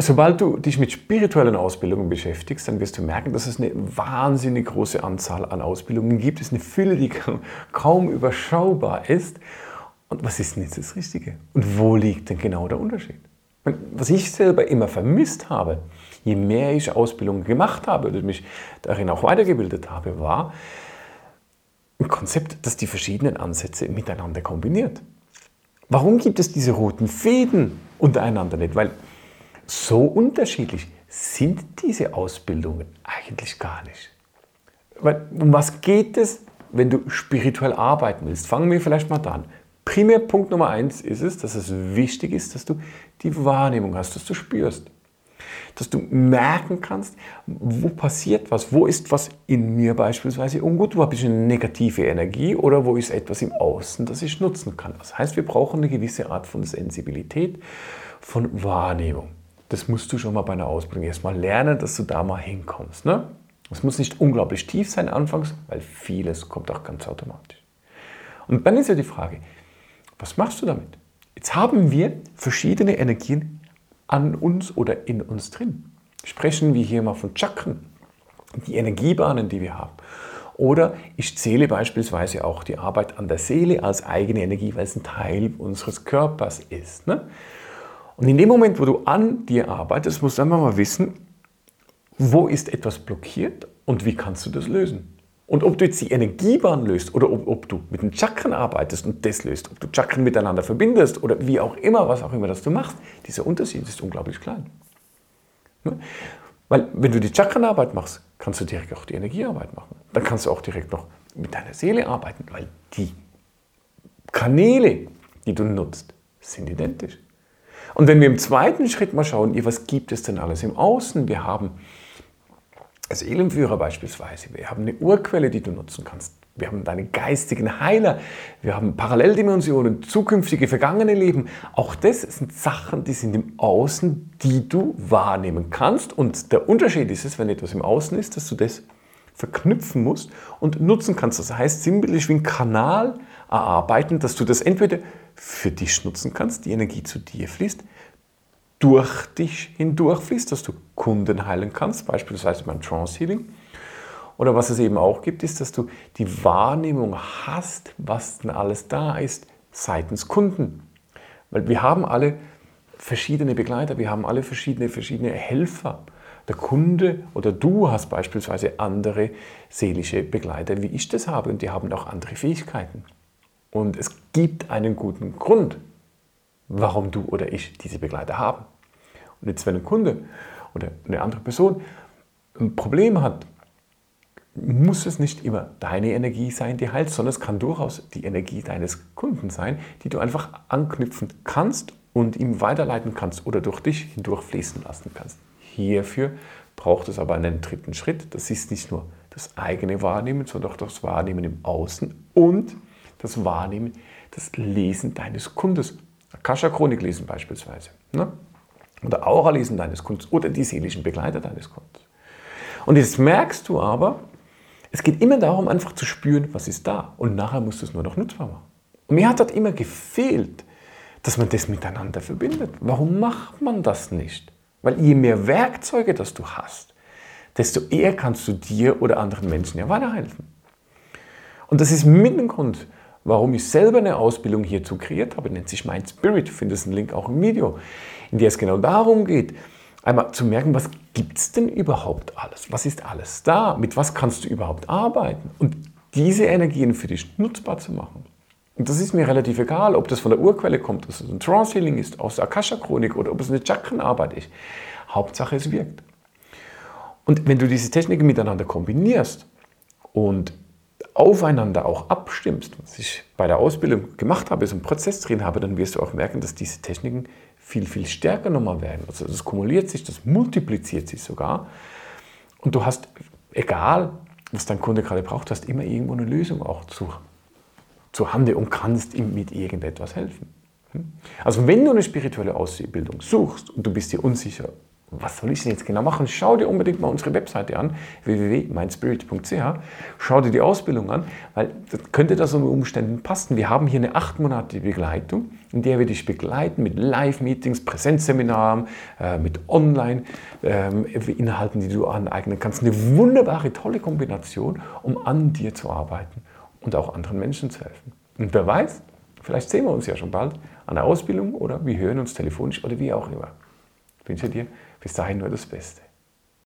sobald du dich mit spirituellen Ausbildungen beschäftigst, dann wirst du merken, dass es eine wahnsinnig große Anzahl an Ausbildungen gibt. Es ist eine Fülle, die kaum überschaubar ist. Und was ist denn jetzt das Richtige? Und wo liegt denn genau der Unterschied? Was ich selber immer vermisst habe, je mehr ich Ausbildungen gemacht habe oder mich darin auch weitergebildet habe, war ein Konzept, das die verschiedenen Ansätze miteinander kombiniert. Warum gibt es diese roten Fäden untereinander nicht? Weil so unterschiedlich sind diese Ausbildungen eigentlich gar nicht. Um was geht es, wenn du spirituell arbeiten willst? Fangen wir vielleicht mal da an. Primär Punkt Nummer eins ist es, dass es wichtig ist, dass du die Wahrnehmung hast, dass du spürst. Dass du merken kannst, wo passiert was, wo ist was in mir beispielsweise ungut, wo habe ich eine negative Energie oder wo ist etwas im Außen, das ich nutzen kann. Das heißt, wir brauchen eine gewisse Art von Sensibilität, von Wahrnehmung. Das musst du schon mal bei einer Ausbildung erstmal lernen, dass du da mal hinkommst. Ne? Es muss nicht unglaublich tief sein anfangs, weil vieles kommt auch ganz automatisch. Und dann ist ja die Frage, was machst du damit? Jetzt haben wir verschiedene Energien an uns oder in uns drin. Sprechen wir hier mal von Chakren, die Energiebahnen, die wir haben. Oder ich zähle beispielsweise auch die Arbeit an der Seele als eigene Energie, weil es ein Teil unseres Körpers ist. Ne? Und in dem Moment, wo du an dir arbeitest, musst du einfach mal wissen, wo ist etwas blockiert und wie kannst du das lösen. Und ob du jetzt die Energiebahn löst oder ob, ob, du mit den Chakren arbeitest und das löst, ob du Chakren miteinander verbindest oder wie auch immer, was auch immer das du machst, dieser Unterschied ist unglaublich klein. Ne? Weil wenn du die Chakrenarbeit machst, kannst du direkt auch die Energiearbeit machen. Dann kannst du auch direkt noch mit deiner Seele arbeiten, weil die Kanäle, die du nutzt, sind identisch. Und wenn wir im zweiten Schritt mal schauen, was gibt es denn alles im Außen? Wir haben Seelenführer beispielsweise, wir haben eine Urquelle, die du nutzen kannst. Wir haben deine geistigen Heiler, wir haben Paralleldimensionen, zukünftige, vergangene Leben. Auch das sind Sachen, die sind im Außen, die du wahrnehmen kannst. Und der Unterschied ist es, wenn etwas im Außen ist, dass du das verknüpfen musst und nutzen kannst. Das heißt, sinnbildlich wie ein Kanal erarbeiten, dass du das entweder für dich nutzen kannst, die Energie zu dir fließt, durch dich hindurch fließt, dass du Kunden heilen kannst, beispielsweise beim Trance Healing. Oder was es eben auch gibt, ist, dass du die Wahrnehmung hast, was denn alles da ist, seitens Kunden. Weil wir haben alle verschiedene Begleiter, wir haben alle verschiedene, verschiedene Helfer. Der Kunde oder du hast beispielsweise andere seelische Begleiter, wie ich das habe, und die haben auch andere Fähigkeiten. Und es gibt einen guten Grund, warum du oder ich diese Begleiter haben. Und jetzt, wenn ein Kunde oder eine andere Person ein Problem hat, muss es nicht immer deine Energie sein, die heilt, sondern es kann durchaus die Energie deines Kunden sein, die du einfach anknüpfen kannst und ihm weiterleiten kannst oder durch dich hindurch fließen lassen kannst. Hierfür braucht es aber einen dritten Schritt. Das ist nicht nur das eigene Wahrnehmen, sondern auch das Wahrnehmen im Außen und das Wahrnehmen, das Lesen deines Kundes. Akasha-Chronik lesen beispielsweise. Ne? Oder Aura-Lesen deines Kunden oder die seelischen Begleiter deines Kunden. Und jetzt merkst du aber, es geht immer darum, einfach zu spüren, was ist da. Und nachher musst du es nur noch nutzbar machen. Und mir hat das immer gefehlt, dass man das miteinander verbindet. Warum macht man das nicht? Weil je mehr Werkzeuge das du hast, desto eher kannst du dir oder anderen Menschen ja weiterhelfen. Und das ist mit dem Grund, warum ich selber eine Ausbildung hierzu kreiert habe, nennt sich Mind Spirit. Findest einen Link auch im Video, in der es genau darum geht, einmal zu merken, was gibt es denn überhaupt alles? Was ist alles da? Mit was kannst du überhaupt arbeiten? Und diese Energien für dich nutzbar zu machen. Und das ist mir relativ egal, ob das von der Urquelle kommt, dass es ein Trance-Healing ist, aus der Akasha-Chronik oder ob es eine Chakrenarbeit ist. Hauptsache, es wirkt. Und wenn du diese Techniken miteinander kombinierst und aufeinander auch abstimmst, was ich bei der Ausbildung gemacht habe, so einen Prozess drin habe, dann wirst du auch merken, dass diese Techniken viel, viel stärker nochmal werden. Also das kumuliert sich, das multipliziert sich sogar. Und du hast, egal was dein Kunde gerade braucht, hast immer irgendwo eine Lösung auch zu, zu Hande und kannst ihm mit irgendetwas helfen. Also wenn du eine spirituelle Ausbildung suchst und du bist dir unsicher, was soll ich denn jetzt genau machen? Schau dir unbedingt mal unsere Webseite an, www.mindspirit.ch. Schau dir die Ausbildung an, weil das könnte das unter Umständen passen. Wir haben hier eine achtmonatige Begleitung, in der wir dich begleiten mit Live-Meetings, Präsenzseminaren, äh, mit Online-Inhalten, ähm, die du aneignen kannst. Eine wunderbare, tolle Kombination, um an dir zu arbeiten und auch anderen Menschen zu helfen. Und wer weiß, vielleicht sehen wir uns ja schon bald an der Ausbildung oder wir hören uns telefonisch oder wie auch immer. Wünsche dir bis dahin nur das Beste.